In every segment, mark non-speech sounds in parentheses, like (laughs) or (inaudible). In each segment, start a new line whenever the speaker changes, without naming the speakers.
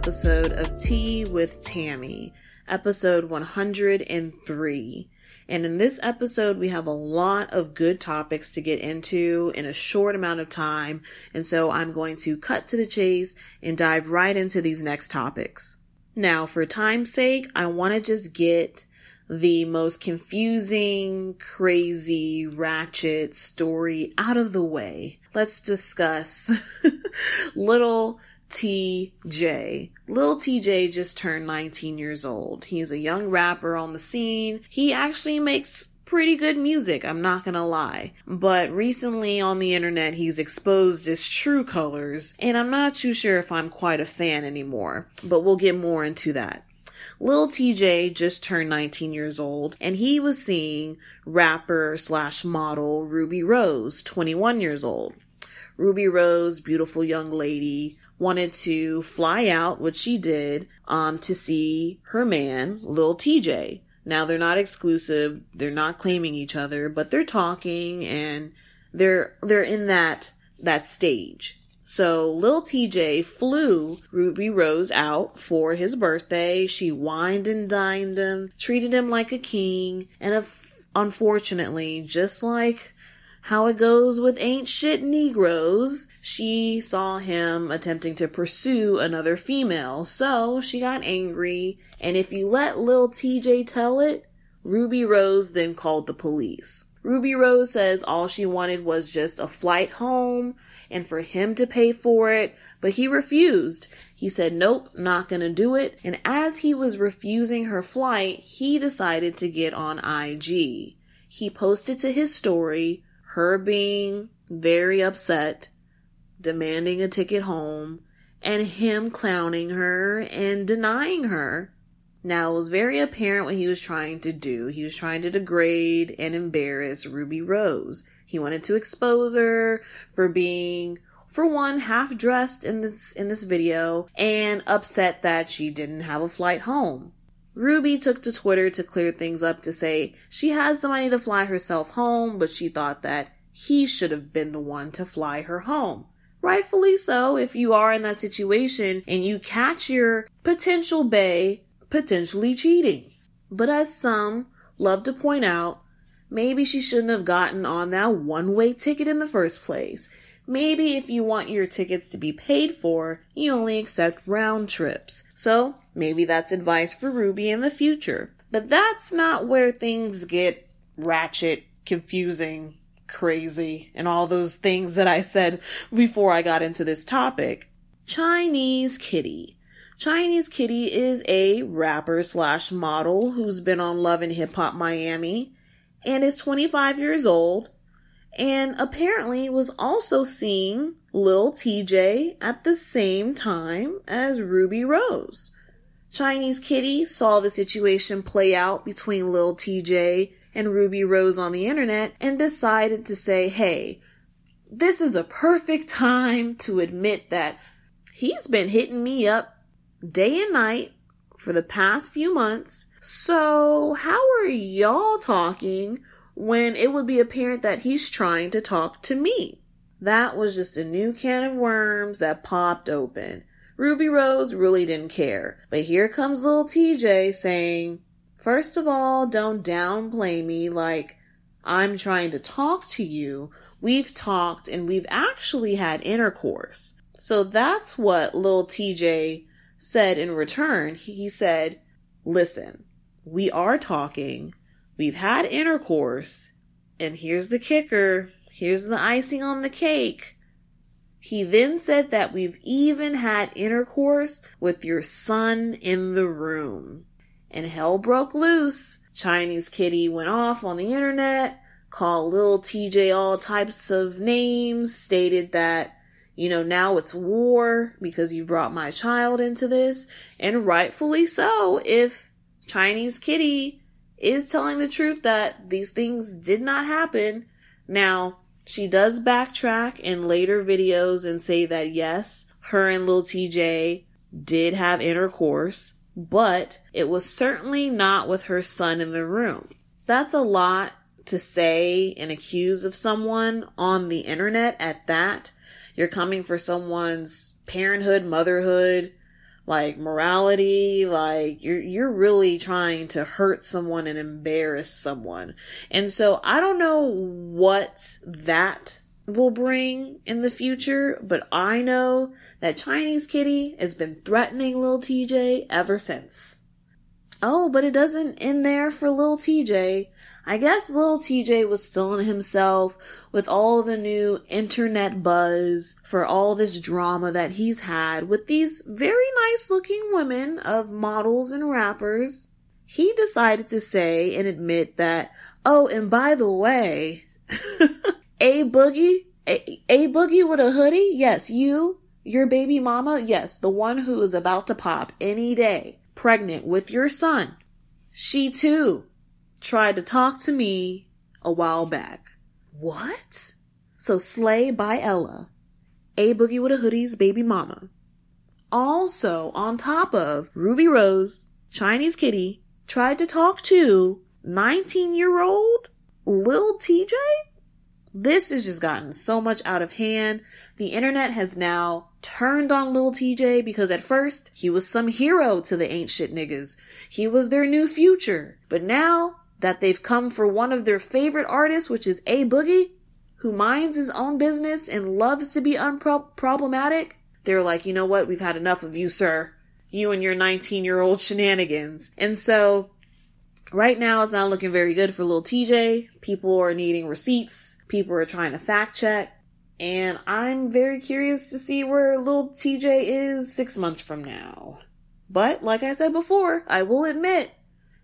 episode of Tea with Tammy, episode 103. And in this episode, we have a lot of good topics to get into in a short amount of time. And so I'm going to cut to the chase and dive right into these next topics. Now, for time's sake, I want to just get the most confusing, crazy, ratchet story out of the way. Let's discuss (laughs) little Tjay. Lil Tjay just turned 19 years old. He's a young rapper on the scene. He actually makes pretty good music, I'm not gonna lie. But recently on the internet, he's exposed his true colors, and I'm not too sure if I'm quite a fan anymore. But we'll get more into that. Lil Tjay just turned 19 years old and he was seeing rapper slash model Rubi Rose, 21 years old. Rubi Rose, beautiful young lady, wanted to fly out, which she did, um, to see her man, Lil Tjay. Now they're not exclusive, they're not claiming each other, but they're talking and they're they're in that that stage. So Lil Tjay flew Rubi Rose out for his birthday. She wined and dined him, treated him like a king, and unfortunately, just like how it goes with ain't shit Negroes, she saw him attempting to pursue another female, so she got angry, and if you let Lil Tjay tell it, Rubi Rose then called the police. Rubi Rose says all she wanted was just a flight home and for him to pay for it, but he refused. He said, nope, not gonna do it. And as he was refusing her flight, he decided to get on IG. He posted to his story, her being very upset demanding a ticket home, and him clowning her and denying her. Now, it was very apparent what he was trying to do. He was trying to degrade and embarrass Rubi Rose. He wanted to expose her for being, for one, half dressed in this, in this video and upset that she didn't have a flight home. Rubi took to Twitter to clear things up to say she has the money to fly herself home, but she thought that he should have been the one to fly her home. Rightfully so, if you are in that situation and you catch your potential bay potentially cheating. But as some love to point out, maybe she shouldn't have gotten on that one way ticket in the first place. Maybe if you want your tickets to be paid for, you only accept round trips. So maybe that's advice for Rubi in the future. But that's not where things get ratchet, confusing, crazy, and all those things that I said before I got into this topic. Chinese Kitty. Chinese Kitty is a rapper slash model who's been on Love and Hip Hop Miami and is 25 years old and apparently was also seeing Lil Tjay at the same time as Rubi Rose. Chinese Kitty saw the situation play out between Lil Tjay and Rubi Rose on the internet and decided to say, hey, this is a perfect time to admit that he's been hitting me up day and night for the past few months. So, how are y'all talking when it would be apparent that he's trying to talk to me? That was just a new can of worms that popped open. Rubi Rose really didn't care. But here comes little Tjay saying, First of all, don't downplay me like I'm trying to talk to you. We've talked and we've actually had intercourse. So that's what Lil Tjay said in return. He said, Listen, we are talking. We've had intercourse. And here's the kicker. Here's the icing on the cake. He then said that we've even had intercourse with your son in the room and hell broke loose. Chinese Kitty went off on the internet, called Lil Tjay all types of names, stated that, you know, now it's war because you brought my child into this, and rightfully so if Chinese Kitty is telling the truth that these things did not happen. Now, she does backtrack in later videos and say that yes, her and Lil Tjay did have intercourse but it was certainly not with her son in the room. That's a lot to say and accuse of someone on the internet at that. You're coming for someone's parenthood, motherhood, like morality, like you're you're really trying to hurt someone and embarrass someone. And so I don't know what that will bring in the future, but I know that Chinese Kitty has been threatening Lil Tjay ever since. Oh, but it doesn't end there for little Tjay. I guess little Tjay was filling himself with all the new internet buzz for all this drama that he's had with these very nice looking women of models and rappers. He decided to say and admit that, oh, and by the way, (laughs) A Boogie, A, a Boogie with a hoodie? Yes, you, your baby mama? Yes, the one who is about to pop any day pregnant with your son. She too tried to talk to me a while back. What? So Slay by Ella, A Boogie with a Hoodie's baby mama. Also, on top of Rubi Rose, Chinese Kitty tried to talk to 19 year old Lil Tjay? This has just gotten so much out of hand. The internet has now turned on Lil Tjay because at first he was some hero to the ain't shit niggas. He was their new future. But now that they've come for one of their favorite artists, which is A Boogie, who minds his own business and loves to be unproblematic, they're like, you know what? We've had enough of you, sir. You and your 19 year old shenanigans. And so right now it's not looking very good for Lil Tjay. People are needing receipts. People are trying to fact check. And I'm very curious to see where Lil Tjay is six months from now. But, like I said before, I will admit,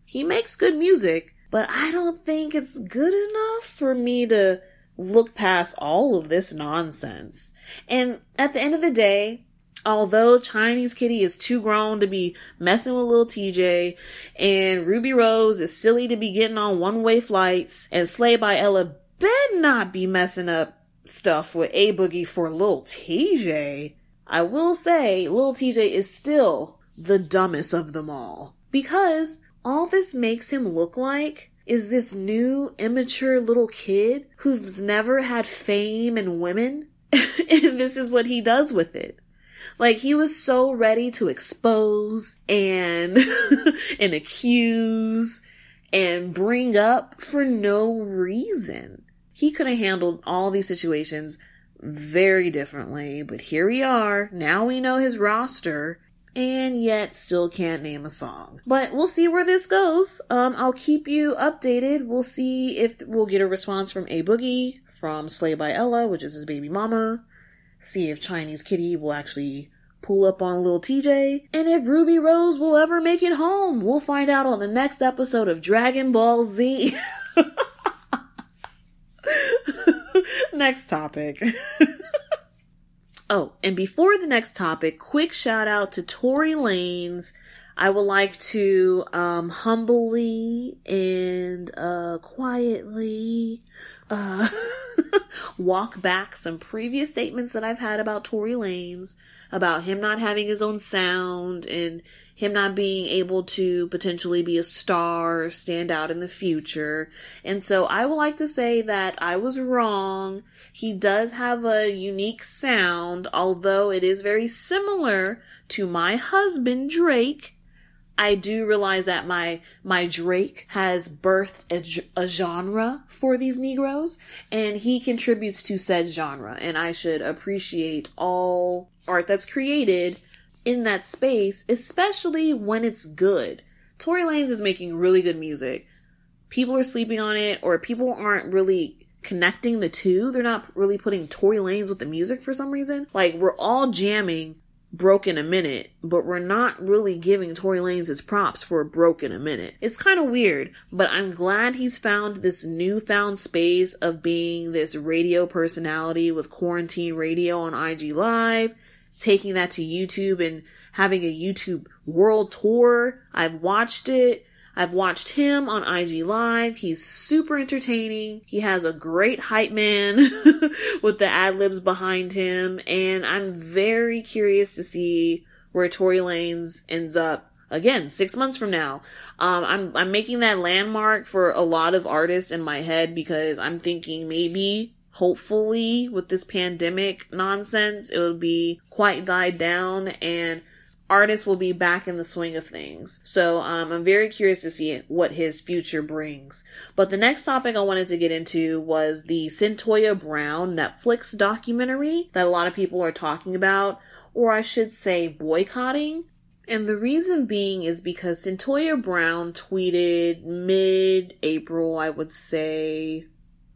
he makes good music, but I don't think it's good enough for me to look past all of this nonsense. And at the end of the day, although Chinese Kitty is too grown to be messing with little Tjay, and Rubi Rose is silly to be getting on one way flights, and Slay by Ella better not be messing up stuff with A Boogie for Lil Tjay, I will say Lil Tjay is still the dumbest of them all. Because all this makes him look like is this new immature little kid who's never had fame and women. (laughs) and this is what he does with it. Like he was so ready to expose and (laughs) and accuse and bring up for no reason. He could have handled all these situations very differently, but here we are. Now we know his roster and yet still can't name a song. But we'll see where this goes. Um, I'll keep you updated. We'll see if we'll get a response from A Boogie, from Slay by Ella, which is his baby mama. See if Chinese Kitty will actually pull up on little Tjay, and if Rubi Rose will ever make it home. We'll find out on the next episode of Dragon Ball Z. (laughs) (laughs) next topic. (laughs) oh, and before the next topic, quick shout out to Tory Lanez. I would like to um, humbly and uh, quietly uh, (laughs) walk back some previous statements that I've had about Tory Lanez, about him not having his own sound and him not being able to potentially be a star, stand out in the future. And so I would like to say that I was wrong. He does have a unique sound, although it is very similar to my husband Drake. I do realize that my my Drake has birthed a, a, genre for these Negroes, and he contributes to said genre, and I should appreciate all art that's created in that space, especially when it's good. Tory Lanez is making really good music. People are sleeping on it, or people aren't really connecting the two. They're not really putting Tory Lanez with the music for some reason. Like, we're all jamming broke in a Minute, but we're not really giving Tory Lanez his props for broke in a Minute. It's kind of weird, but I'm glad he's found this newfound space of being this radio personality with quarantine radio on IG Live taking that to YouTube and having a YouTube world tour. I've watched it. I've watched him on IG Live. He's super entertaining. He has a great hype man (laughs) with the ad libs behind him. And I'm very curious to see where Tory Lanez ends up again six months from now. Um, I'm, I'm making that landmark for a lot of artists in my head because I'm thinking maybe hopefully with this pandemic nonsense, it'll be quite died down and artists will be back in the swing of things. So um, I'm very curious to see what his future brings. But the next topic I wanted to get into was the Cyntoia Brown Netflix documentary that a lot of people are talking about, or I should say boycotting. And the reason being is because Cyntoia Brown tweeted mid April, I would say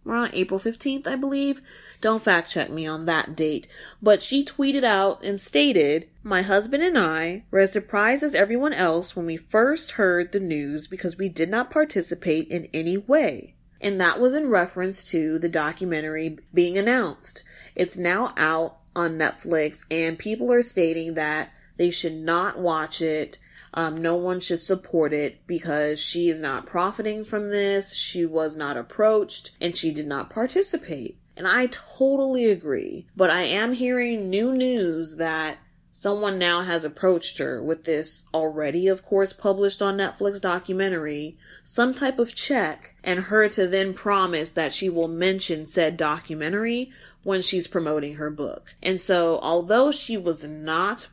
around April 15th, I believe. Don't fact check me on that date. But she tweeted out and stated, My husband and I were as surprised as everyone else when we first heard the news because we did not participate in any way. And that was in reference to the documentary being announced. It's now out on Netflix and people are stating that they should not watch it um, no one should support it because she is not profiting from this. She was not approached and she did not participate. And I totally agree. But I am hearing new news that someone now has approached her with this already, of course, published on Netflix documentary, some type of check, and her to then promise that she will mention said documentary when she's promoting her book. And so, although she was not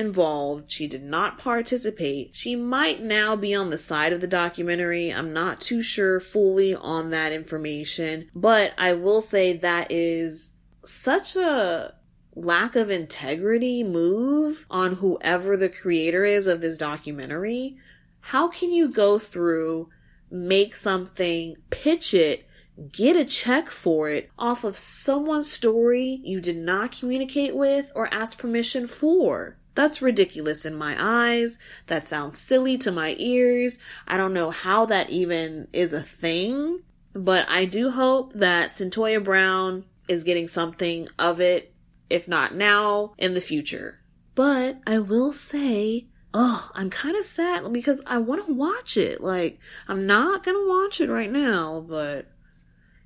involved. She did not participate. She might now be on the side of the documentary. I'm not too sure fully on that information, but I will say that is such a lack of integrity move on whoever the creator is of this documentary. How can you go through, make something, pitch it, get a check for it off of someone's story you did not communicate with or ask permission for? That's ridiculous in my eyes. That sounds silly to my ears. I don't know how that even is a thing, but I do hope that Cyntoia Brown is getting something of it, if not now, in the future. But I will say, oh, I'm kind of sad because I want to watch it. Like, I'm not going to watch it right now, but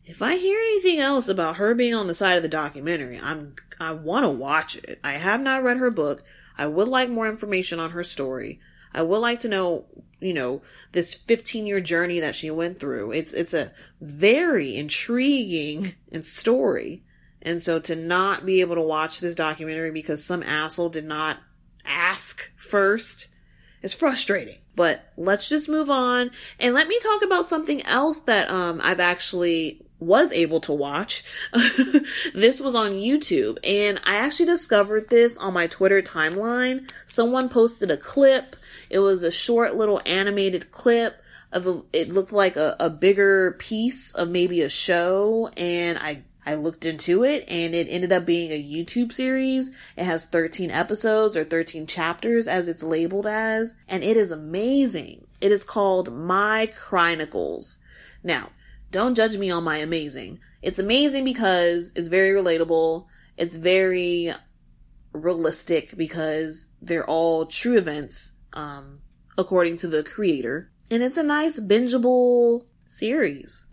if I hear anything else about her being on the side of the documentary, I'm I want to watch it. I have not read her book. I would like more information on her story. I would like to know, you know, this 15 year journey that she went through. It's, it's a very intriguing story. And so to not be able to watch this documentary because some asshole did not ask first is frustrating. But let's just move on and let me talk about something else that um I've actually was able to watch. (laughs) this was on YouTube and I actually discovered this on my Twitter timeline. Someone posted a clip. It was a short little animated clip of a, it looked like a, a bigger piece of maybe a show and I I looked into it and it ended up being a YouTube series. It has 13 episodes or 13 chapters as it's labeled as, and it is amazing. It is called My Chronicles. Now, don't judge me on my amazing. It's amazing because it's very relatable. It's very realistic because they're all true events, um, according to the creator. And it's a nice bingeable series.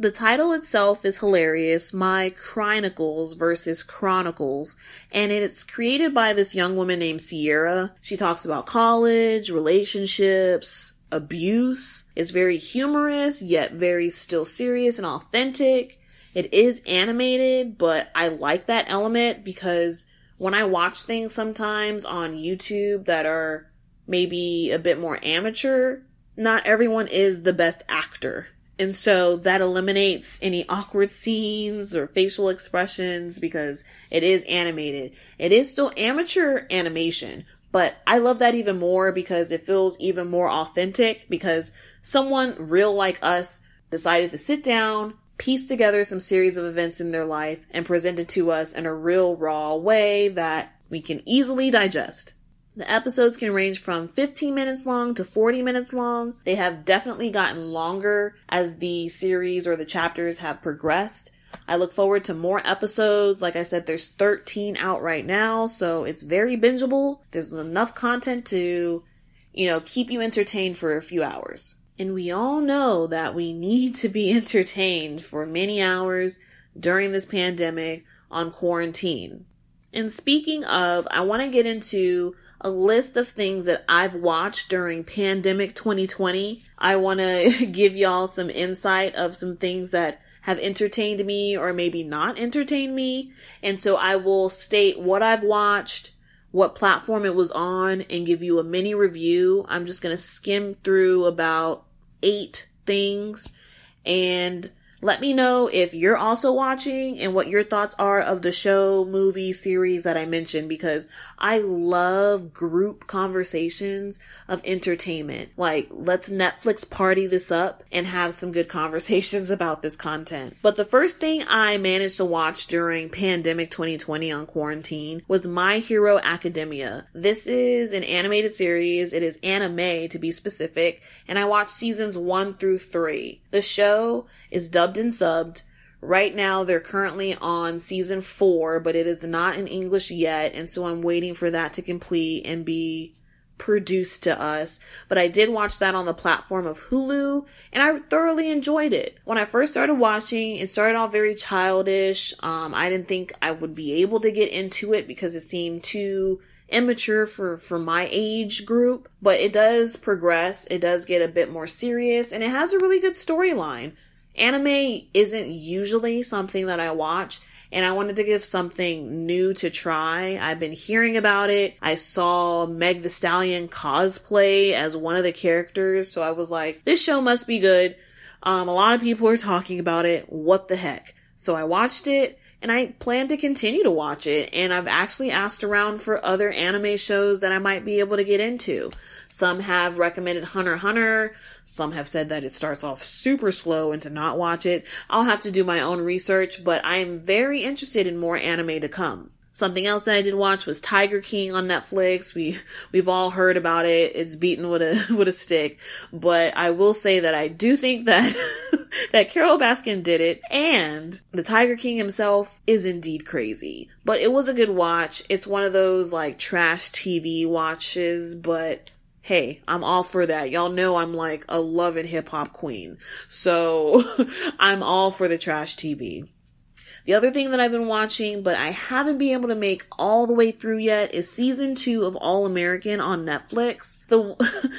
The title itself is hilarious. My Chronicles versus Chronicles. And it's created by this young woman named Sierra. She talks about college, relationships, abuse. It's very humorous, yet very still serious and authentic. It is animated, but I like that element because when I watch things sometimes on YouTube that are maybe a bit more amateur, not everyone is the best actor. And so that eliminates any awkward scenes or facial expressions because it is animated. It is still amateur animation, but I love that even more because it feels even more authentic because someone real like us decided to sit down, piece together some series of events in their life and present it to us in a real raw way that we can easily digest. The episodes can range from 15 minutes long to 40 minutes long. They have definitely gotten longer as the series or the chapters have progressed. I look forward to more episodes. Like I said, there's 13 out right now, so it's very bingeable. There's enough content to, you know, keep you entertained for a few hours. And we all know that we need to be (laughs) entertained for many hours during this pandemic on quarantine. And speaking of, I want to get into a list of things that I've watched during pandemic 2020. I want to (laughs) give y'all some insight of some things that have entertained me or maybe not entertained me. And so I will state what I've watched, what platform it was on and give you a mini review. I'm just going to skim through about eight things and let me know if you're also watching and what your thoughts are of the show, movie, series that I mentioned because I love group conversations of entertainment. Like, let's Netflix party this up and have some good (laughs) conversations about this content. But the first thing I managed to watch during pandemic 2020 on quarantine was My Hero Academia. This is an animated series. It is anime to be specific, and I watched seasons one through three. The show is dubbed and subbed. Right now, they're currently on season four, but it is not in English yet, and so I'm waiting for that to complete and be produced to us. But I did watch that on the platform of Hulu, and I thoroughly enjoyed it. When I first started watching, it started off very childish. Um, I didn't think I would be able to get into it because it seemed too immature for for my age group but it does progress it does get a bit more serious and it has a really good storyline anime isn't usually something that i watch and I wanted to give something new to try. I've been hearing about it. I saw Meg the Stallion cosplay as one of the characters, so I was like, this show must be good. Um, a lot of people are talking about it. What the heck? So I watched it and I plan to continue to watch it. And I've actually asked around for other anime shows that I might be able to get into. Some have recommended Hunter Hunter. Some have said that it starts off super slow and to not watch it. I'll have to do my own research, but I am very interested in more anime to come. Something else that I did watch was Tiger King on Netflix. We we've all heard about it. It's beaten with a (laughs) with a stick, but I will say that I do think that (laughs) that Carole Baskin did it, and the Tiger King himself is indeed crazy. But it was a good watch. It's one of those like trash TV watches, but hey, I'm all for that. Y'all know I'm like a love and hip hop queen. So (laughs) I'm all for the trash TV. The other thing that I've been watching, but I haven't been able to make all the way through yet, is season two of All American on Netflix. The,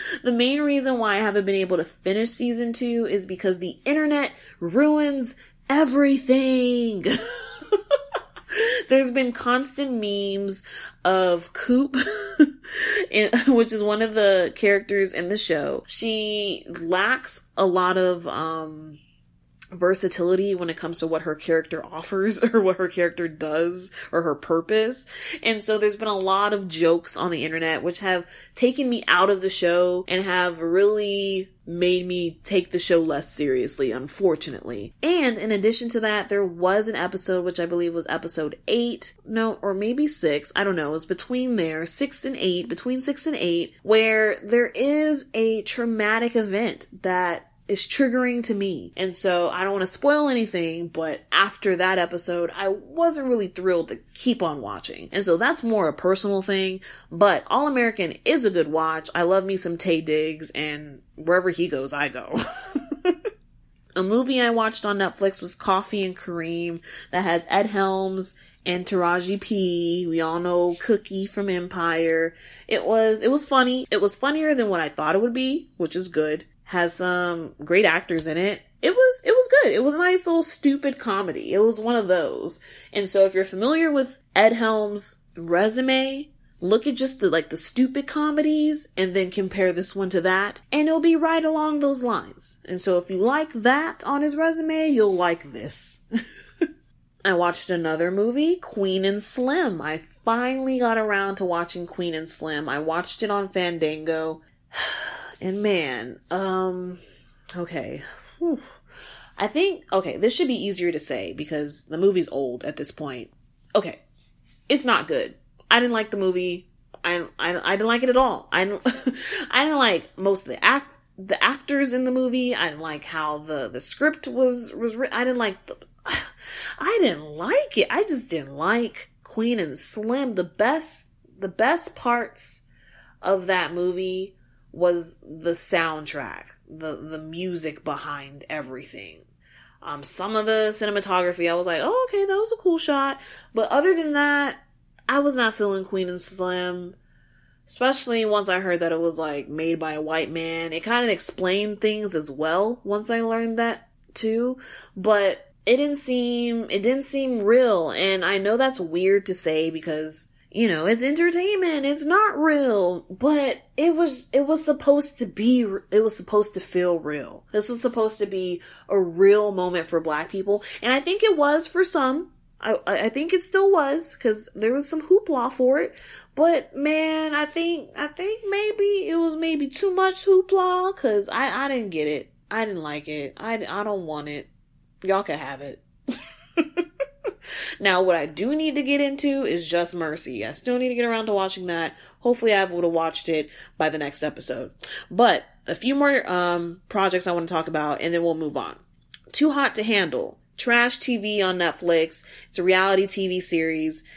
(laughs) the main reason why I haven't been able to finish season two is because the internet ruins everything. (laughs) There's been constant memes of Coop, (laughs) which is one of the characters in the show. She lacks a lot of, um, versatility when it comes to what her character offers (laughs) or what her character does or her purpose. And so there's been a lot of jokes on the internet which have taken me out of the show and have really made me take the show less seriously, unfortunately. And in addition to that, there was an episode, which I believe was episode eight, no, or maybe six, I don't know, it was between there, six and eight, between six and eight, where there is a traumatic event that is triggering to me. And so I don't want to spoil anything, but after that episode, I wasn't really thrilled to keep on watching. And so that's more a personal thing, but All American is a good watch. I love me some Taye Diggs and wherever he goes, I go. (laughs) a movie I watched on Netflix was Coffee and Kareem that has Ed Helms and Taraji P. We all know Cookie from Empire. It was it was funny. It was funnier than what I thought it would be, which is good has some great actors in it. It was it was good. It was a nice little stupid comedy. It was one of those. And so if you're familiar with Ed Helms' resume, look at just the like the stupid comedies and then compare this one to that and it'll be right along those lines. And so if you like that on his resume, you'll like this. (laughs) I watched another movie, Queen and Slim. I finally got around to watching Queen and Slim. I watched it on Fandango. (sighs) And man, um, okay. Whew. I think, okay, this should be easier to say because the movie's old at this point. Okay. It's not good. I didn't like the movie. I, I, I didn't like it at all. I didn't, (laughs) I didn't like most of the act, the actors in the movie. I didn't like how the, the script was, was. I didn't like the, (sighs) I didn't like it. I just didn't like Queen and Slim. The best, the best parts of that movie was the soundtrack, the the music behind everything. Um, some of the cinematography, I was like, oh, okay, that was a cool shot. But other than that, I was not feeling Queen and Slim. Especially once I heard that it was like made by a white man. It kind of explained things as well once I learned that too. But it didn't seem, it didn't seem real. And I know that's weird to say because you know, it's entertainment. It's not real, but it was, it was supposed to be, it was supposed to feel real. This was supposed to be a real moment for black people. And I think it was for some. I, I think it still was because there was some hoopla for it, but man, I think I think maybe it was maybe too much hoopla because I I didn't get it. I didn't like it. I I don't want it. Y'all can have it. (laughs) now, what I do need to get into is Just Mercy. I still need to get around to watching that. Hopefully, I would have watched it by the next episode. But a few more um projects I want to talk about, and then we'll move on. Too Hot to Handle trash TV on Netflix. It's a reality TV series. (sighs)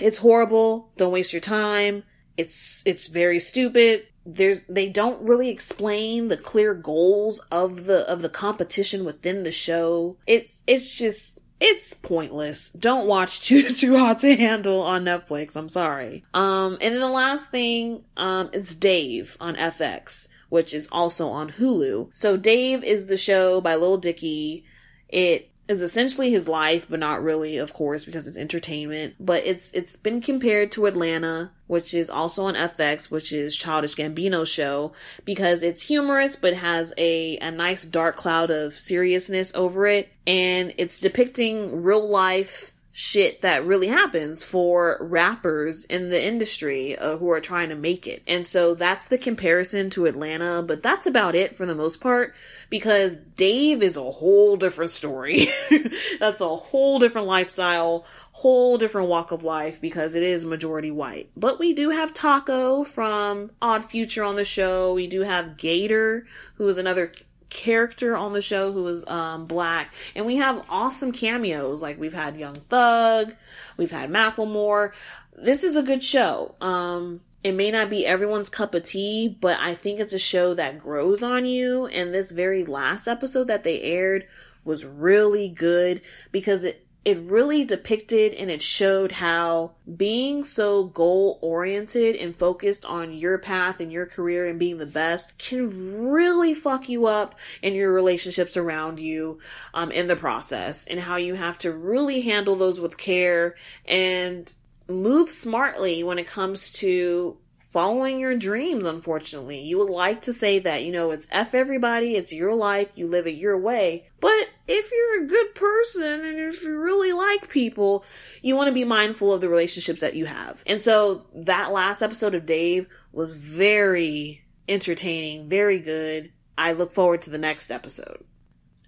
It's horrible. Don't waste your time. It's it's very stupid. There's they don't really explain the clear goals of the of the competition within the show. It's it's just it's pointless. Don't watch (laughs) Too Too Hot to Handle on Netflix. I'm sorry. Um, and then the last thing um is Dave on FX, which is also on Hulu. So Dave is the show by Lil Dicky it is essentially his life, but not really, of course, because it's entertainment. But it's it's been compared to Atlanta, which is also on FX, which is Childish Gambino's show, because it's humorous but has a, a nice dark cloud of seriousness over it, and it's depicting real life shit that really happens for rappers in the industry uh, who are trying to make it. And so that's the comparison to Atlanta, but that's about it for the most part because Dave is a whole different story. (laughs) that's a whole different lifestyle, whole different walk of life because it is majority white. But we do have Taco from Odd Future on the show. We do have Gator, who is another character on the show who is um, black, and we have awesome cameos. Like we've had Young Thug, we've had Macklemore. This is a good show. Um, it may not be everyone's cup of tea, but I think it's a show that grows on you. And this very last episode that they aired was really good because it it really depicted and it showed how being so goal oriented and focused on your path and your career and being the best can really fuck you up in your relationships around you um, in the process and how you have to really handle those with care and move smartly when it comes to following your dreams, unfortunately. You would like to say that, you know, it's F everybody, it's your life, you live it your way. But if you're a good person and if you really like people, you want to be mindful of the relationships that you have. And so that last episode of Dave was very entertaining, very good. I look forward to the next episode.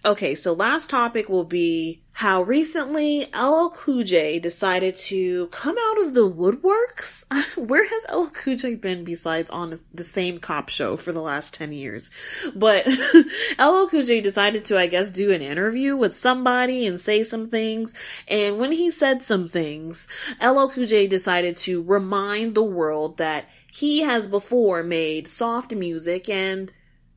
Okay, so last topic will be how recently LL Cool J decided to come out of the woodworks. (laughs) Where has LL Cool J been besides on the same cop show for the last 10 years? But (laughs) LL Cool J decided to, I guess, do an interview with somebody and say some things. And when he said some things, LL Cool J decided to remind the world that he has before made soft music and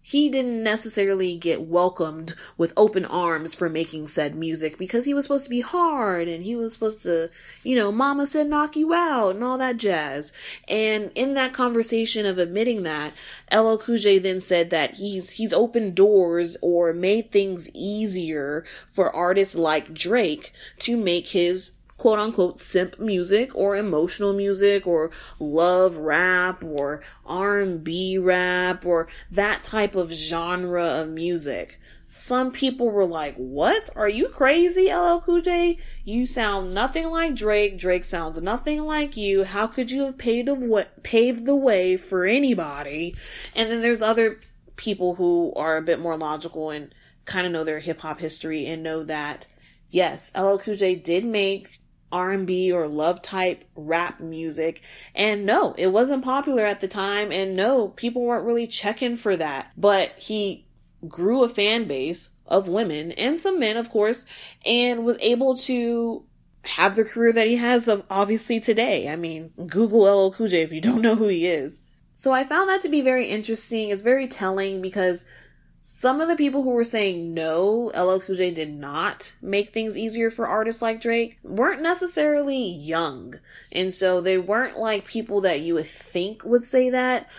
he didn't necessarily get welcomed with open arms for making said music because he was supposed to be hard and he was supposed to, you know, mama said knock you out and all that jazz. And in that conversation of admitting that, LL Cool J then said that he's, he's opened doors or made things easier for artists like Drake to make his quote unquote simp music or emotional music or love rap or R&B rap or that type of genre of music. Some people were like, "What? Are you crazy, LL Cool J? You sound nothing like Drake. Drake sounds nothing like you. How could you have paved the paved the way for anybody?" And then there's other people who are a bit more logical and kind of know their hip hop history and know that yes, LL Cool J did make R&B or love type rap music. And no, it wasn't popular at the time and no, people weren't really checking for that. But he grew a fan base of women and some men, of course, and was able to have the career that he has of obviously today. I mean, Google LL Cool J if you don't know who he is. So I found that to be very interesting. It's very telling because some of the people who were saying no, LL Cool J did not make things easier for artists like Drake, weren't necessarily young. And so they weren't like people that you would think would say that.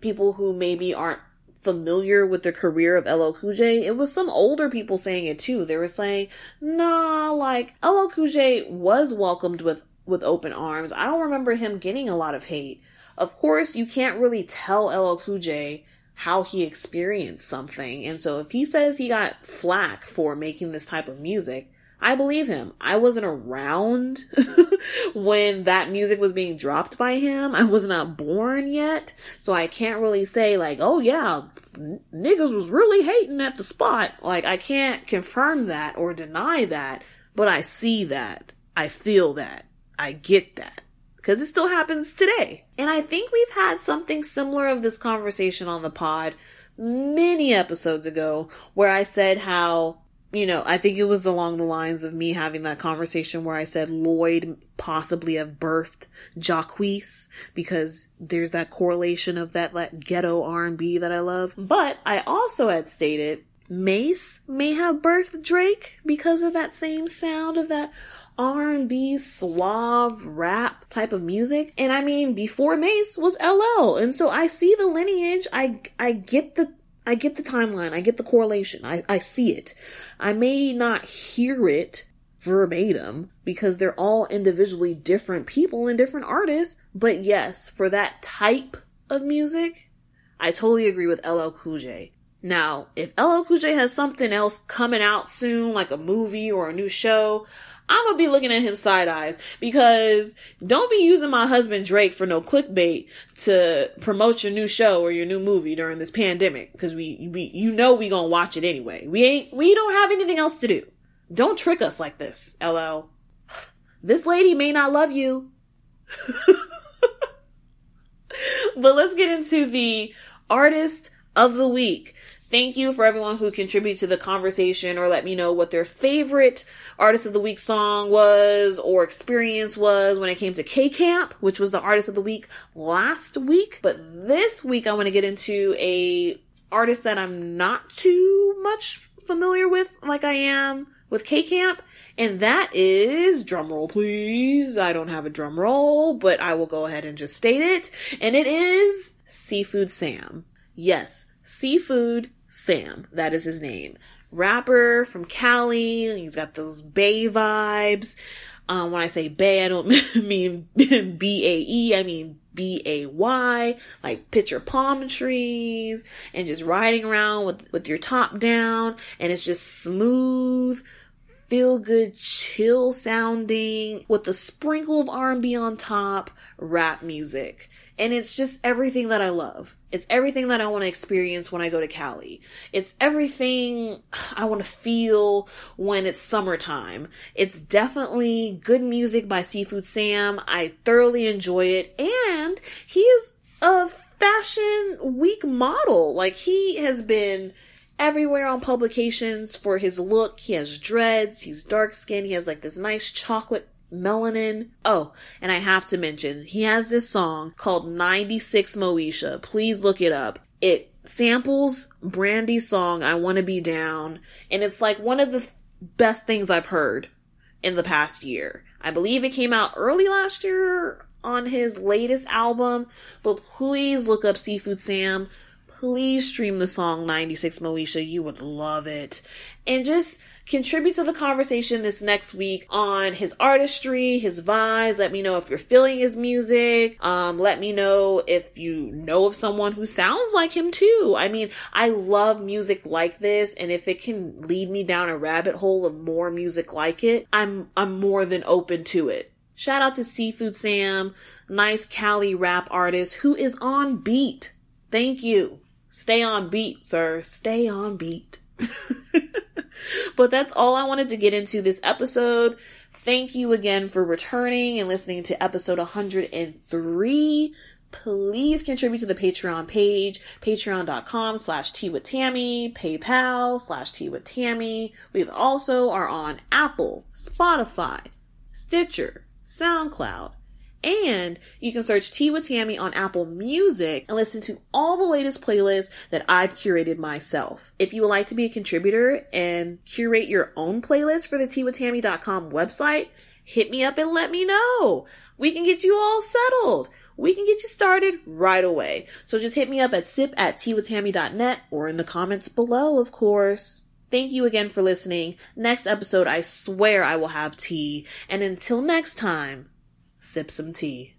People who maybe aren't familiar with the career of LL Cool J. It was some older people saying it too. They were saying, nah, like LL Cool J was welcomed with with open arms. I don't remember him getting a lot of hate. Of course, you can't really tell LL Cool J how he experienced something. And so if he says he got flack for making this type of music, I believe him. I wasn't around (laughs) when that music was being dropped by him. I was not born yet. So I can't really say like, oh yeah, n- niggas was really hating at the spot. Like I can't confirm that or deny that, but I see that. I feel that. I get that because it still happens today. And I think we've had something similar of this conversation on the pod many episodes ago where I said how, you know, I think it was along the lines of me having that conversation where I said Lloyd possibly have birthed Jacquees because there's that correlation of that, that ghetto R&B that I love. But I also had stated Mase may have birthed Drake because of that same sound of that R&B, suave, rap type of music. And I mean, before Mase was LL. And so I see the lineage. I, I get the, I get the timeline. I get the correlation. I, I see it. I may not hear it verbatim because they're all individually different people and different artists. But yes, for that type of music, I totally agree with LL Cool J. Now, if LL Cool J has something else coming out soon, like a movie or a new show, I'm gonna be looking at him side eyes because don't be using my husband Drake for no clickbait to promote your new show or your new movie during this pandemic because we, we, you know, we gonna watch it anyway. We ain't, we don't have anything else to do. Don't trick us like this, LL. This lady may not love you. (laughs) but let's get into the artist of the week. Thank you for everyone who contributed to the conversation or let me know what their favorite artist of the week song was or experience was when it came to K Camp, which was the artist of the week last week. But this week I want to get into a artist that I'm not too much familiar with like I am with K Camp, and that is drumroll please. I don't have a drum roll, but I will go ahead and just state it. And it is Seafood Sam. Yes, Seafood Sam. That is his name. Rapper from Cali. He's got those Bay vibes. Um, when I say Bay, I don't (laughs) mean (laughs) B-A-E, I mean B-A-Y, like picture palm trees and just riding around with, with your top down and it's just smooth, feel good, chill sounding with a sprinkle of R&B on top, rap music. And it's just everything that I love. It's everything that I want to experience when I go to Cali. It's everything I want to feel when it's summertime. It's definitely good music by Seafood Sam. I thoroughly enjoy it. And he is a fashion week model. Like he has been everywhere on publications for his look. He has dreads, he's dark skinned, he has like this nice chocolate melanin. Oh, and I have to mention, he has this song called 96 Moesha. Please look it up. It samples Brandy's song, I Wanna Be Down, and it's like one of the best things I've heard in the past year. I believe it came out early last year on his latest album, but please look up Seafood Sam please stream the song 96 Moesha. You would love it. And just contribute to the conversation this next week on his artistry, his vibes. Let me know if you're feeling his music. Um, let me know if you know of someone who sounds like him too. I mean, I love music like this. And if it can lead me down a rabbit hole of more music like it, I'm, I'm more than open to it. Shout out to Seafood Sam, nice Cali rap artist who is on beat. Thank you. Stay on beat, sir. Stay on beat. (laughs) but that's all I wanted to get into this episode. Thank you again for returning and listening to episode 103. Please contribute to the Patreon page, patreon.com slash tea with Tammy, PayPal slash tea with Tammy. We also are on Apple, Spotify, Stitcher, SoundCloud, and you can search Tea with Tammy on Apple Music and listen to all the latest playlists that I've curated myself. If you would like to be a contributor and curate your own playlist for the teawithtammy.com website, hit me up and let me know. We can get you all settled. We can get you started right away. So just hit me up at sip at teawithtammy.net or in the comments below, of course. Thank you again for listening. Next episode, I swear I will have tea. And until next time, sip some tea.